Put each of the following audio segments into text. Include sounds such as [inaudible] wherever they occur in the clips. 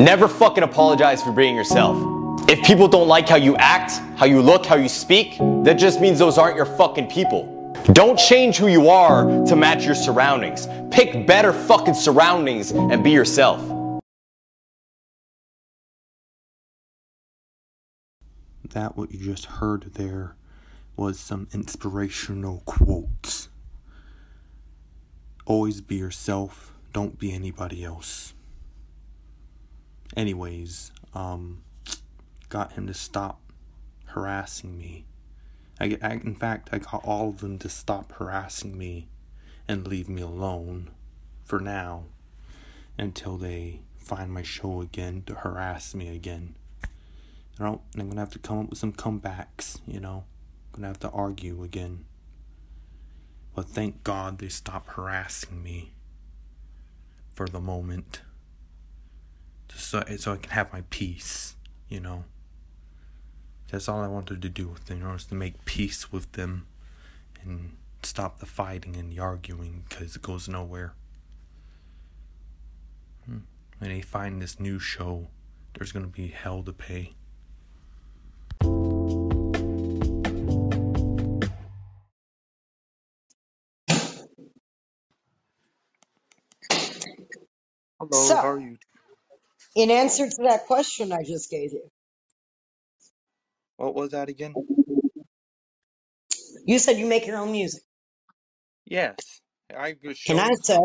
Never fucking apologize for being yourself. If people don't like how you act, how you look, how you speak, that just means those aren't your fucking people. Don't change who you are to match your surroundings. Pick better fucking surroundings and be yourself. That what you just heard there was some inspirational quotes. Always be yourself, don't be anybody else. Anyways, um, got him to stop harassing me. I, I, in fact, I got all of them to stop harassing me and leave me alone for now until they find my show again to harass me again. I don't, I'm gonna have to come up with some comebacks, you know. I'm gonna have to argue again. But thank God they stopped harassing me for the moment. Just so, so I can have my peace, you know. That's all I wanted to do with them, was to make peace with them and stop the fighting and the arguing because it goes nowhere. Hmm. When they find this new show, there's gonna be hell to pay. Hello, So, how are you? In answer to that question I just gave you, What was that again? you said you make your own music. Yes, I was And I said,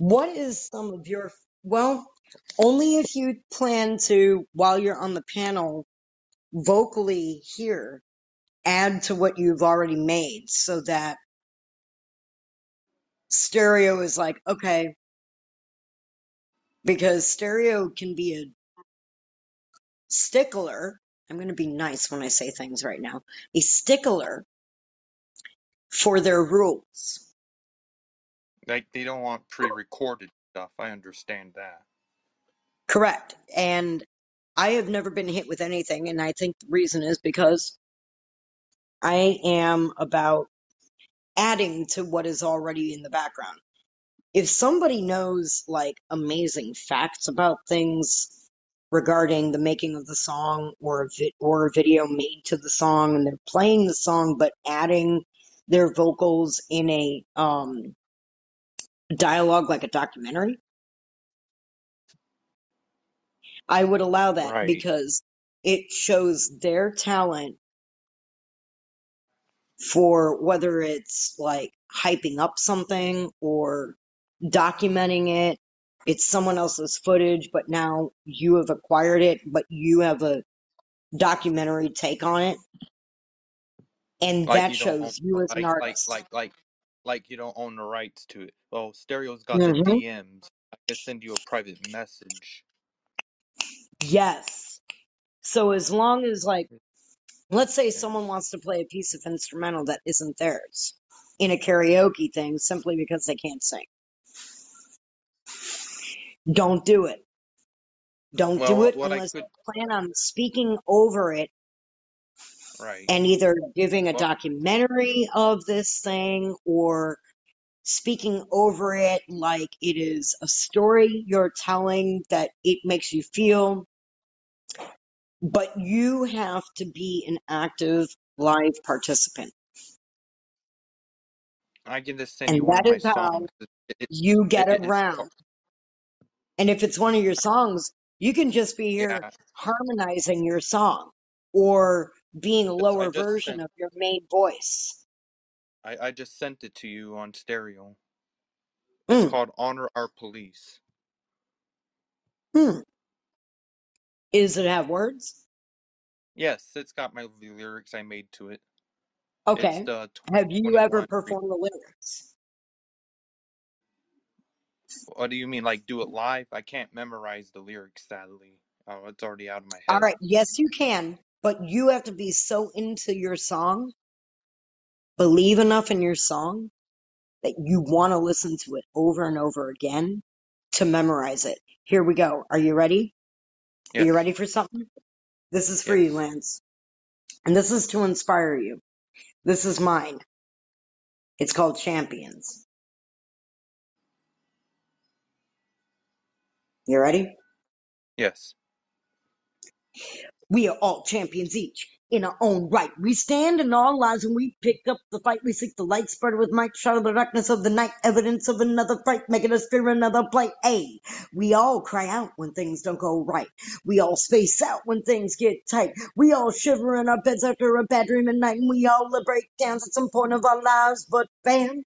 what is some of your, well, only if you plan to, while you're on the panel, vocally here, add to what you've already made so that stereo is like, okay, because stereo can be a stickler. I'm going to be nice when I say things right now. A stickler for their rules. like they don't want pre-recorded stuff. I understand that. Correct. And I have never been hit with anything. And I think the reason is because I am about adding to what is already in the background. If somebody knows like amazing facts about things regarding the making of the song or a vi- or a video made to the song and they're playing the song but adding their vocals in a um dialogue like a documentary, I would allow that Right. because it shows their talent for whether it's like hyping up something or documenting it. It's someone else's footage, but now you have acquired it, but you have a documentary take on it. And Like that you don't own shows you as an like like artist. like like like you don't own the rights to it. Well, Stereo's got the hmm DMs. I can send you a private message. Yes. So as long as like, let's say Yes. someone wants to play a piece of instrumental that isn't theirs in a karaoke thing simply because they can't sing. Don't do it. Don't do it what I unless could you plan on speaking over it right. and either giving a Well, documentary of this thing or speaking over it like it is a story you're telling that it makes you feel. But you have to be an active live participant. I can just send And one that of my is how songs. It, it, you get it, it's around. And if it's one of your songs, you can just be here yeah. harmonizing your song or being a lower version sent of your main voice. I, I just sent it to you on stereo. It's Mm, called Honor Our Police. hmm. Does it have words? Yes, it's got my lyrics I made to it. Okay. Have you ever performed the lyrics? What do you mean, like do it live? I can't memorize the lyrics, sadly. Oh, it's already out of my head. All right. Yes, you can, but you have to be so into your song, believe enough in your song that you want to listen to it over and over again to memorize it. Here we go. Are you ready? Are you ready for something? This is for you. Lance. And this is to inspire you. This is mine. It's called Champions. You ready? Yes. We are all champions each in our own right. We stand in our lives and we pick up the fight. We seek the light spread with might, shadow the darkness of the night, evidence of another fight, making us fear another plight. Hey, we all cry out when things don't go right. We all space out when things get tight. We all shiver in our beds after a bad dream at night, and we all break downs at some point of our lives. But bam,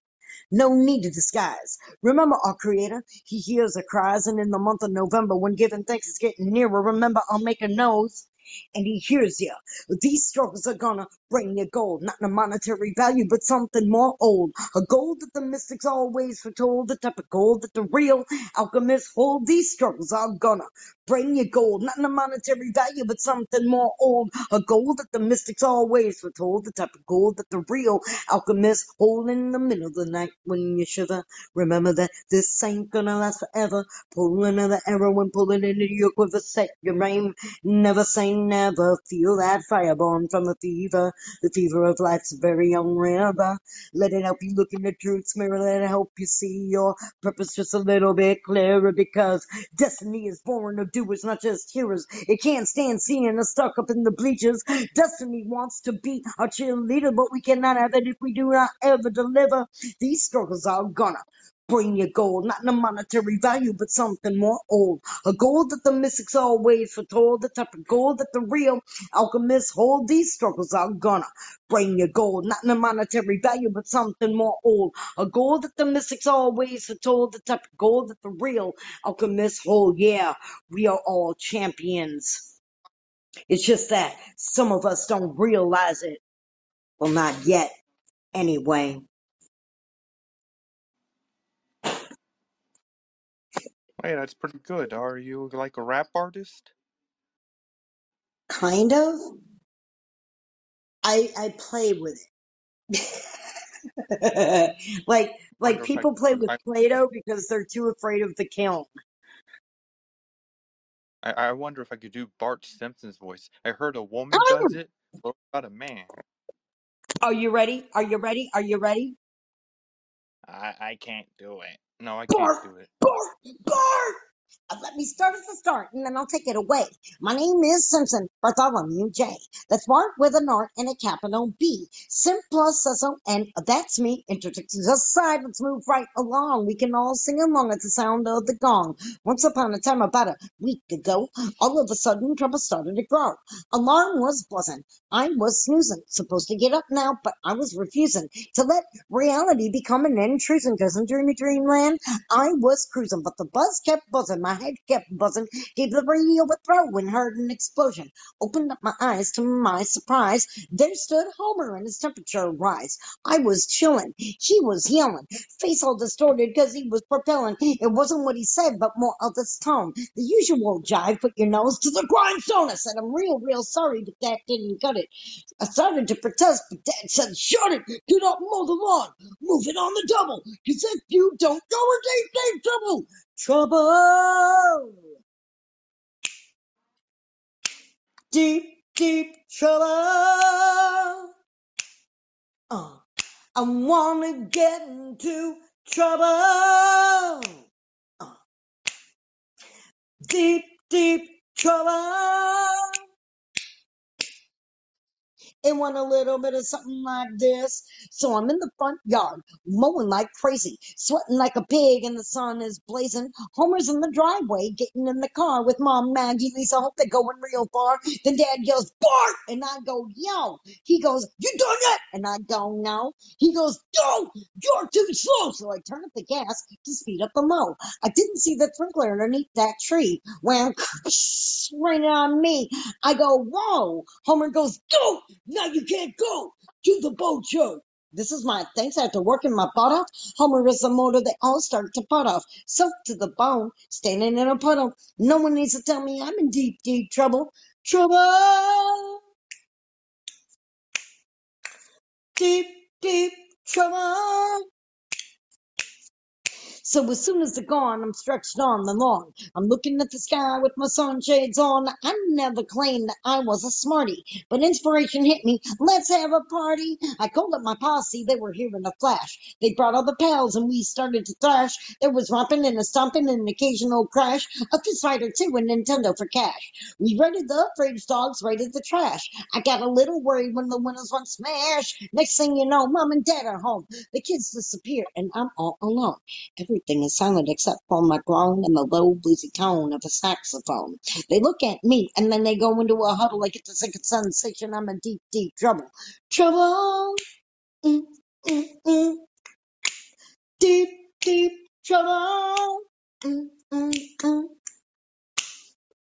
no need to disguise. Remember our Creator. He hears our cries, and in the month of November, when giving thanks is getting nearer, remember I'll make a nose. And he hears you. These struggles are gonna bring you gold, not in a monetary value, but something more old. A gold that the mystics always foretold, the type of gold that the real alchemists hold. These struggles are gonna bring you gold, not in a monetary value, but something more old. A gold that the mystics always foretold, the type of gold that the real alchemists hold in the middle of the night when you shiver. Remember that this ain't gonna last forever. Pull another arrow and pull it into your quiver, set your aim. Never say never. Feel that fire born from the fever. The fever of life's very own river. Let it help you look in the truth's mirror. Let it help you see your purpose just a little bit clearer because destiny is born of doers, not just hearers. It can't stand seeing us stuck up in the bleachers. Destiny wants to be our cheerleader, but we cannot have it if we do not ever deliver. These struggles are gonna bring you gold, not in a monetary value, but something more old. A gold that the mystics always foretold, the type of gold that the real alchemists hold. These struggles are gonna bring you gold, not in a monetary value, but something more old. A gold that the mystics always foretold, the type of gold that the real alchemists hold. Yeah, we are all champions. It's just that some of us don't realize it. Well, not yet, anyway. Hey, that's pretty good. Are you like a rap artist? Kind of. I I play with it. [laughs] like oh, like Wonder if I, people play with I, Play-Doh because they're too afraid of the kiln. I I wonder if I could do Bart Simpson's voice. I heard a woman does oh! it. What about a man? Are you ready? Are you ready? Are you ready? I I can't do it. No, I can't Bart, do it. Bart, Bart. Uh, Let me start at the start and then I'll take it away. My name is Simpson Bartholomew J. That's Bart with an R and a capital B. Sim plus Cecil, and that's me. Introductions aside, let's move right along. We can all sing along at the sound of the gong. Once upon a time, about a week ago, all of a sudden trouble started to grow. Alarm was buzzing. I was snoozing. Supposed to get up now, but I was refusing to let reality become an intrusion. Cause in dreamy dreamland, I was cruising, but the buzz kept buzzing. My head kept buzzing. Gave the radio a throw and heard an explosion. Opened up my eyes to my surprise. There stood Homer and his temperature rise. I was chilling. He was yelling. Face all distorted because he was propelling. It wasn't what he said, but more of his tone. The usual jive, put your nose to the grindstone. I said, I'm real, real sorry, but that didn't cut it. I started to protest, but Dad said, shut it. Do not mow the lawn. Move it on the double. Cause if you don't go in deep, deep trouble. Trouble. Deep, deep trouble. Uh, I wanna get into trouble. Uh, deep, deep trouble. It went a little bit of something like this. So I'm in the front yard, mowing like crazy, sweating like a pig, and the sun is blazing. Homer's in the driveway, getting in the car with Mom, Maggie, Lisa. Hope they're going real far. Then Dad yells, Bart! And I go, yo. He goes, you done yet? And I go, no. He goes, no, you're too slow. So I turn up the gas to speed up the mow. I didn't see the sprinkler underneath that tree. Wham, [laughs] right on me. I go, whoa. Homer goes, go. Now you can't go to the boat show. This is my thanks after working my butt off. Homer is the motor they all start to butt off. Soaked to the bone, standing in a puddle. No one needs to tell me I'm in deep, deep trouble. Trouble! Deep, deep trouble. So as soon as they're gone, I'm stretched on the lawn. I'm looking at the sky with my sunshades on. I never claimed that I was a smarty, but inspiration hit me. Let's have a party. I called up my posse. They were here in a flash. They brought all the pals and we started to thrash. There was romping and a stomping and an occasional crash. A fist fight or two and Nintendo for cash. We raided the upgrade dogs, raided the trash. I got a little worried when the windows went smash. Next thing you know, mom and dad are home. The kids disappear and I'm all alone. Everything is silent except for my groan and the low bluesy tone of a saxophone. They look at me and then they go into a huddle like it's a second sensation. I'm in deep, deep trouble. Trouble. Mm, mm, mm. Deep, deep trouble. Mm, mm, mm.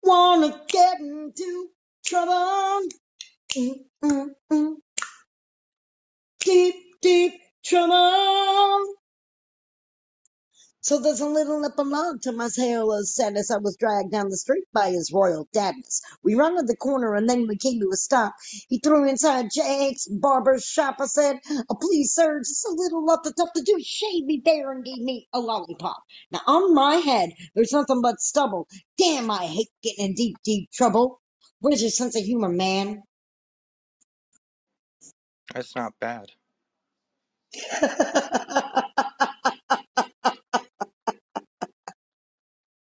Wanna get into trouble. Mm, mm, mm. Deep, deep trouble. So there's a little epilogue to my tale as sad as I was dragged down the street by his royal dadness. We rounded the corner and then we came to a stop. He threw me inside Jake's barber's shop. I said, oh, please, sir, just a little off the top. The dude shaved me bare and gave me a lollipop. Now on my head, there's nothing but stubble. Damn, I hate getting in deep, deep trouble. Where's your sense of humor, man? That's not bad. [laughs]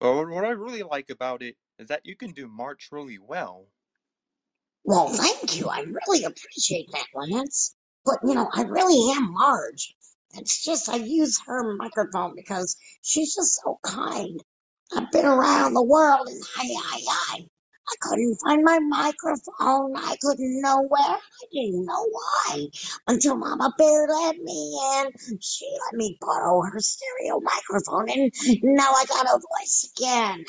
Oh, but what I really like about it is that you can do Marge really well. Well, thank you. I really appreciate that, Lance. But, you know, I really am Marge. It's just I use her microphone because she's just so kind. I've been around the world and I, I, I, I couldn't find my microphone. I couldn't know where. I didn't know why until Mama Bear let me in. She let me borrow her stereo microphone and now I got a voice again.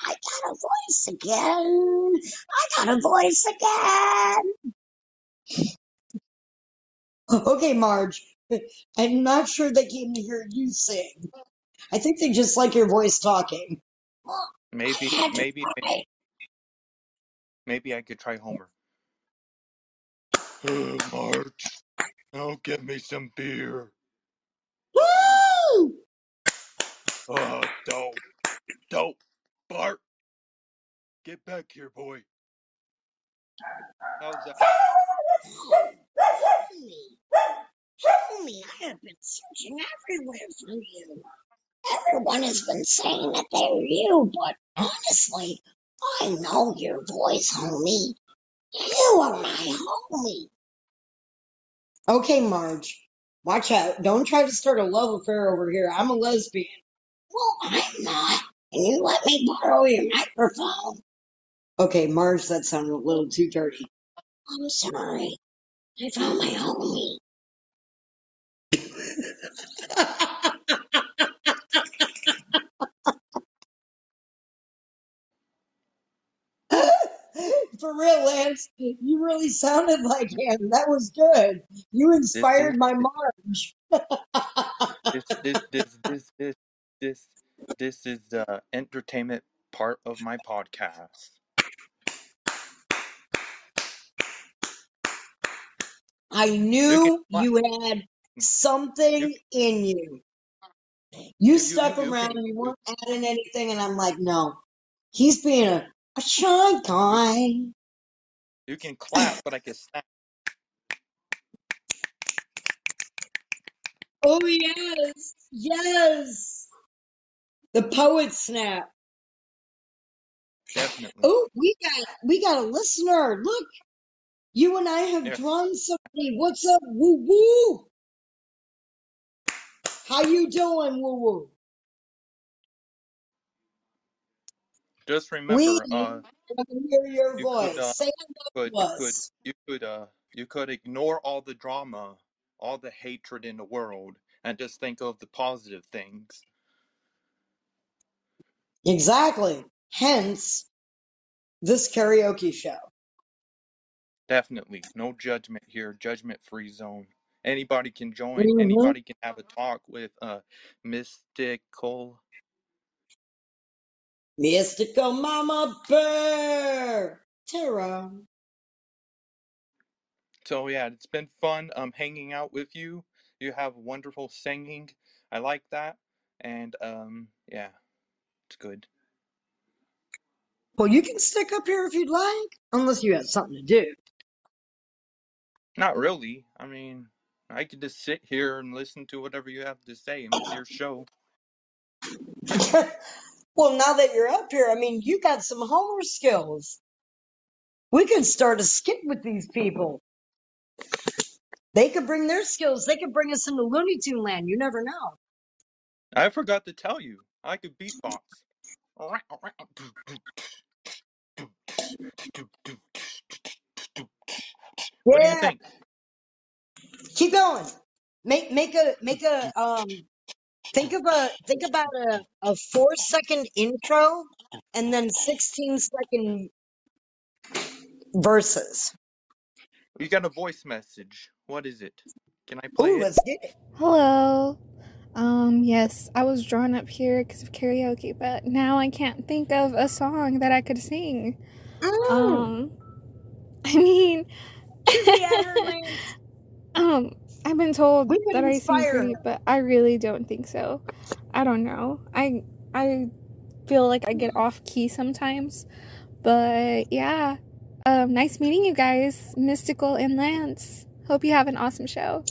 I got a voice again. I got a voice again. Okay, Marge. [laughs] I'm not sure they came to hear you sing. I think they just like your voice talking. Maybe, I had to maybe, try. Maybe I could try Homer. Uh, Marge, now get me some beer. Woo! Oh, dope, dope, Bart, get back here, boy. How's that? Homie, homie, I have been searching everywhere for you. Everyone has been saying that they're you, but honestly, I know your voice, homie. You are my homie. Okay, Marge. Watch out. Don't try to start a love affair over here. I'm a lesbian. Well, I'm not. Can you let me borrow your microphone? Okay, Marge, that sounded a little too dirty. I'm sorry. I found my homie. [laughs] For real, Lance, you really sounded like him. That was good. You This inspired my Marge. this this this this this this this is the entertainment part of my podcast. I knew you had something in you. You stuck around, you, weren't adding anything, and I'm like, no, he's being a, a shy guy. you can clap, but I can snap. Oh, yes, yes. The poet snap. Definitely. Oh, we got we got a listener. Look, you and I have Yes. drawn somebody. What's up, woo woo? How you doing, woo woo? Just We remember, uh, want to hear your you could uh voice. Say could you could us. you could uh you could ignore all the drama, all the hatred in the world, and just think of the positive things. Exactly. Hence this karaoke show. Definitely. No judgment here. Judgment free zone. Anybody can join. hmm Anybody can have a talk with uh mystical. Mystical Mama Bear. Tara. So yeah, it's been fun um hanging out with you. You have wonderful singing. I like that. and um, yeah, it's good. Well, you can stick up here if you'd like, unless you have something to do. Not really. I mean, I could just sit here and listen to whatever you have to say, and it's your show. [laughs] well, now that you're up here, I mean, you got some Homer skills. We could start a skit with these people. They could bring their skills. They could bring us into Looney Tune land. You never know. I forgot to tell you, I could beatbox. What do you Yeah, think? keep going. Make make a make a um. Think of a think about a a four second intro and then 16 second verses. You got a voice message. What is it? Can I play Ooh, it? let's get it. Hello. Um, yes, I was drawn up here because of karaoke, but now I can't think of a song that I could sing. Mm, Um, [laughs] I mean, shoot me at her, Lance. [laughs] um, I've been told that I sing inspire pretty, but I really don't think so. I don't know. I I feel like I get off key sometimes, but yeah. Um, nice meeting you guys, Mystical and Lance. Hope you have an awesome show.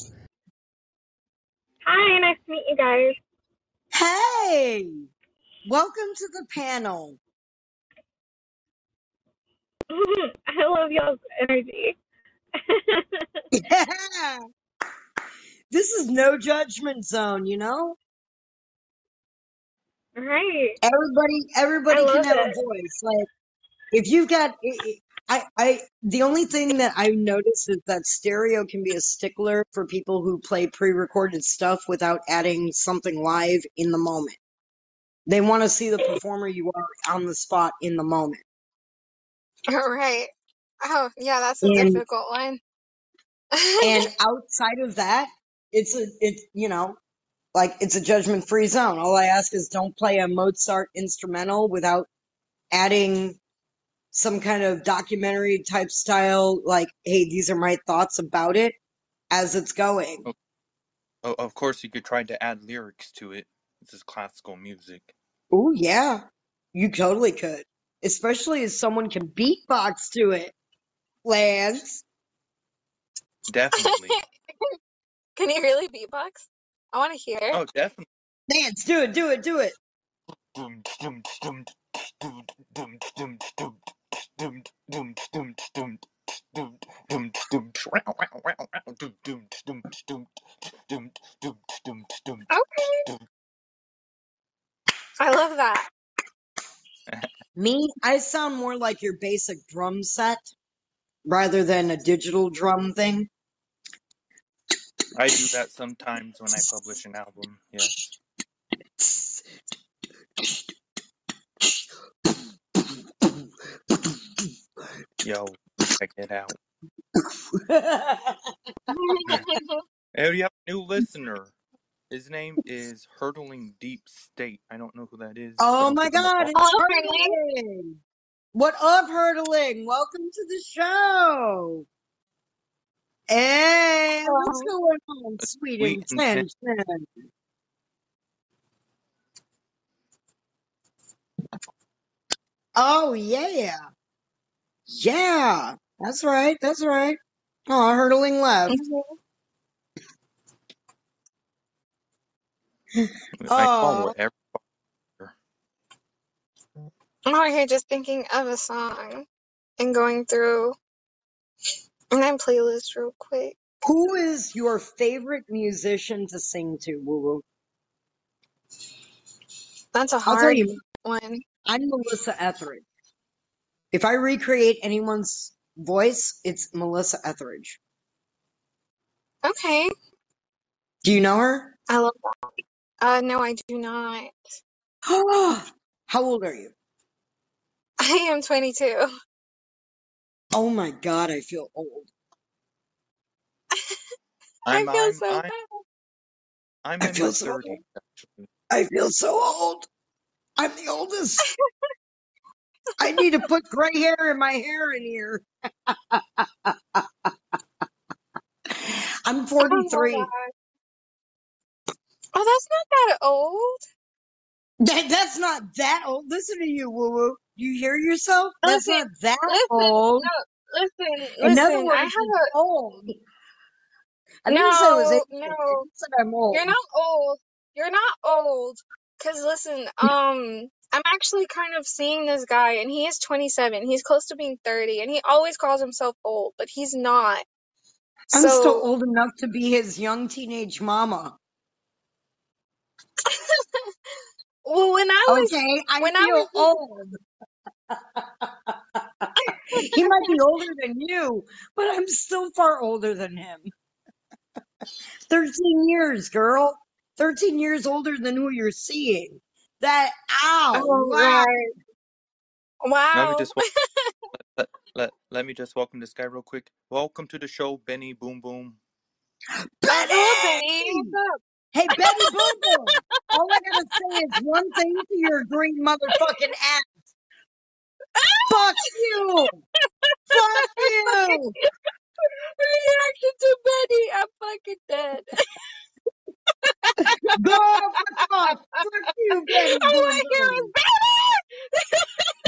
Hi, nice to meet you guys. Hey, welcome to the panel. [laughs] I love y'all's energy. [laughs] [laughs] Yeah, this is no judgment zone, you know? right. Everybody, I everybody can love have a it. voice. Like, if you've got, i- i- I, I, the only thing that I've noticed is that stereo can be a stickler for people who play pre-recorded stuff without adding something live in the moment. They want to see the [laughs] performer you are on the spot in the moment. All right. Oh, yeah, that's a And difficult one. [laughs] and outside of that, it's a it's you know like it's a judgment free zone. All I ask is don't play a Mozart instrumental without adding some kind of documentary type style like hey these are my thoughts about it as it's going. Oh, oh, of course, you could try to add lyrics to it. This is classical music. Oh yeah. You totally could. Especially as someone can beatbox to it. Lance. Definitely. [laughs] Can you really beatbox? I want to hear. Oh, definitely. Lance, do it, do it, do it. Okay. I love that. Me, I sound more like your basic drum set rather than a digital drum thing. I do that sometimes when I publish an album. Yes. Yo, check it out. [laughs] Hey, we have a new listener. His name is Hurtling Deep State. I don't know who that is. oh my give him a god, it's Oh, really? Hurdling! What up, Hurdling? Welcome to the show. Hey, what's Oh, going on, sweet Sweet intent. intention? Oh yeah, yeah. That's right. That's right. Oh, hurtling left. Mm-hmm. I follow Oh, every. I'm out here just thinking of a song and going through my playlist real quick. who is your favorite musician to sing to, Woo Woo? That's a I'll tell hard you, one. I'm Melissa Etheridge. If I recreate anyone's voice, it's Melissa Etheridge. Okay. Do you know her? I love that. Uh, no, I do not. [gasps] How old are you? I am 22. Oh my god, I feel old. [laughs] I I'm feel I'm so I'm. I'm I in feel my so old. thirties actually. I feel so old. I'm the oldest. I need to put gray hair in my hair in here. [laughs] I'm Oh 43. god. Oh, that's not that old. That, that's not that old. Listen to you, woo woo. You hear yourself? That's Listen, not that listen, old. no, listen, In other listen. I words, have it's a old. I didn't say it was no. I no. said I'm old. You're not old. You're not old. Cause listen, um, I'm actually kind of seeing this guy, and he is 27. He's close to being 30, and he always calls himself old, but he's not. I'm still old enough to be his young teenage mama. [laughs] well, when I was Okay, I when I was old. He might be older than you, but I'm still far older than him. 13 years, girl. 13 years older than who you're seeing. That, ow, oh wow. right, Let me wow. just wel- let, let, let me just welcome this guy real quick. Welcome to the show, Benny Boom Boom. [gasps] Hello, Benny. Betty! What's up? Hey, Betty Boom Boom! All I gotta say is one thing to your green motherfucking ass. [laughs] [laughs] Fuck you! Fuck you! Reaction to Benny. I'm fucking dead. [laughs] Go fuck off! Fuck you, Betty All I hear is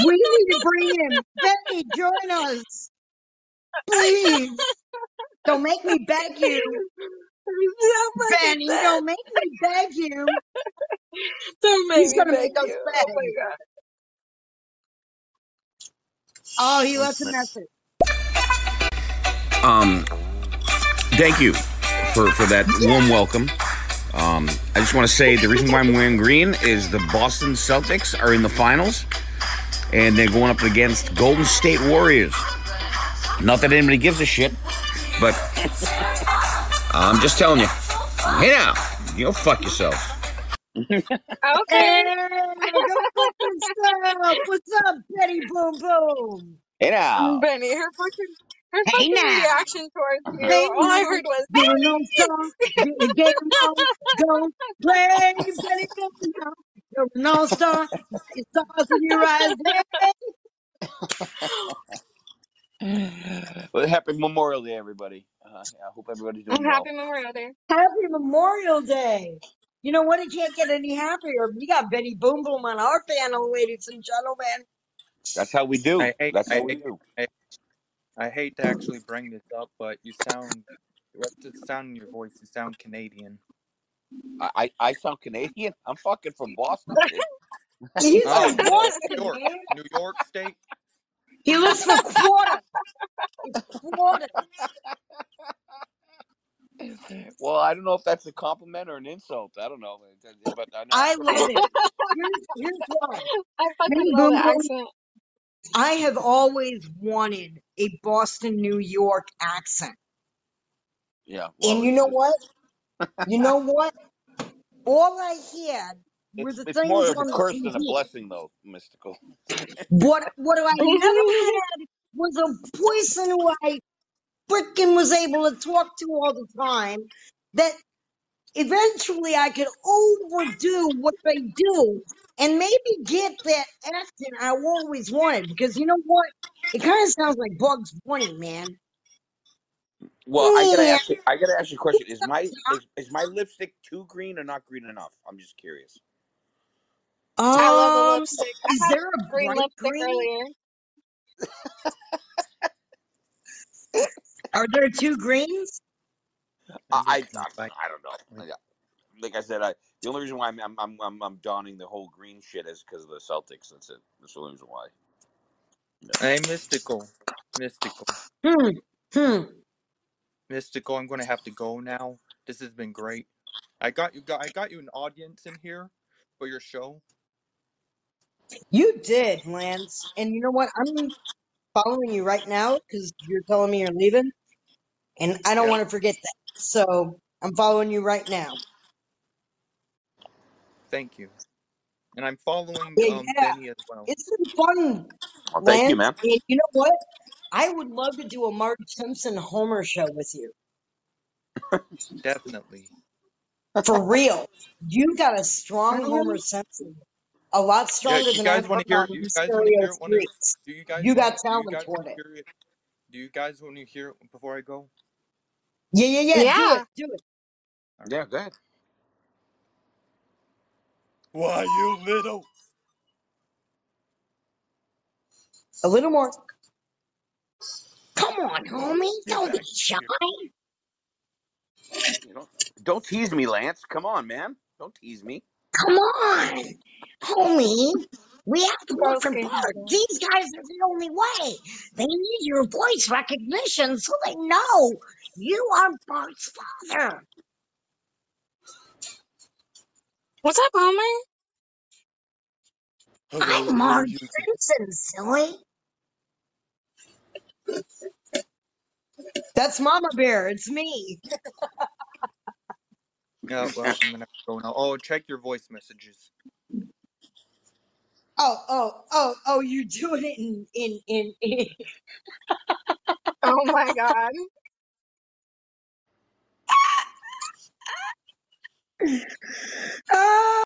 We need to bring him. Betty, join us. Please. Don't make me beg you. Fucking Benny, dead. don't make me beg you. Don't make He's me gonna beg make us you. Oh beg. Oh my god. Oh, he left a Listen. message. Um, thank you for, for that warm welcome. Um, I just want to say the reason why I'm wearing green is the Boston Celtics are in the finals, and they're going up against Golden State Warriors. Not that anybody gives a shit, but [laughs] I'm just telling you. Hey now, you'll fuck yourself. Okay. [laughs] Hey, go fuck yourself. What's up, Betty Boom Boom? Hey now. Benny, her fucking her Hey fucking now. reaction towards you. Hey All I now. heard was You're no star. You're a game on. Go play, Betty Boom Boom. You're no star. Your stars in your eyes. Well, happy Memorial Day, everybody. Uh, I hope everybody's doing well. Happy Memorial Day. Happy Memorial Day. You know what? It can't get any happier. We got Betty Boom Boom on our panel, ladies and gentlemen. That's how we do. I hate That's I how we hate do. I, I hate to actually bring this up, but you sound what's the sound in your voice? You sound Canadian. I, I, I sound Canadian. I'm fucking from Boston. kid. [laughs] He's Oh, from New York, Boston, New York, man. New York State. He lives for Florida. It's Florida. Well, I don't know if that's a compliment or an insult. I don't know. But uh, I know I love it. Here's, here's why. I fucking Betty love Boom the Boom, accent. I have always wanted a Boston, New York accent. Yeah. Well, And you know what? You know [laughs] what? All I had were it's, the it's more of a on the curse than a blessing, though, mystical. What what do I [laughs] never had was a person who I freaking was able to talk to all the time that eventually I could overdo what they do and maybe get that accent I always wanted. Because you know what? It kind of sounds like Bugs Bunny, man. Well, I gotta ask you. I gotta ask you a question. Is my [laughs] is, is my lipstick too green or not green enough? I'm just curious. I love the Um, lipstick. Is had there a green lipstick green? earlier. [laughs] [laughs] Are there two greens? I I, Just I, like I don't know. Like I said, I the only reason why I'm I'm I'm, I'm, I'm donning the whole green shit is because of the Celtics. That's it. That's the only reason why. Yeah. Hey, mystical, mystical, Hmm. Hmm. mystical. I'm gonna have to go now. This has been great. I got you. Got I got you an audience in here for your show. You did, Lance. And you know what? I'm following you right now because you're telling me you're leaving, and I don't Yep. want to forget that. So I'm following you right now. Thank you. And I'm following Yeah, um yeah. Benny as well. It's been fun, Well, thank you, Lance. man. And you know what? I would love to do a Marge Simpson Homer show with you. Definitely. For real. You got a strong Homer Simpson. A lot Yeah, stronger you than guys I've want to hear? You guys want to hear one of? Do you guys You want? got Do you talent guys toward to it. hear it? Do you guys want to hear it before I go? Yeah, yeah, yeah. Do Yeah. it. Do it. All right. Yeah, go ahead. Why, you little. A little more. Come on, homie. Don't be shy. You know, don't tease me, Lance. Come on, man. Don't tease me. Come on, homie. We have to work from Broken. Bart. These guys are the only way. They need your voice recognition so they know you are Bart's father. What's up, homie? Hello, I'm little Marge. Simpson, silly. That's Mama Bear. It's me. [laughs] Yeah, well, I'm gonna go now. Oh, check your voice messages. Oh, oh, oh, oh! You're doing it in in in. in. [laughs] Oh my god. Ah! [laughs]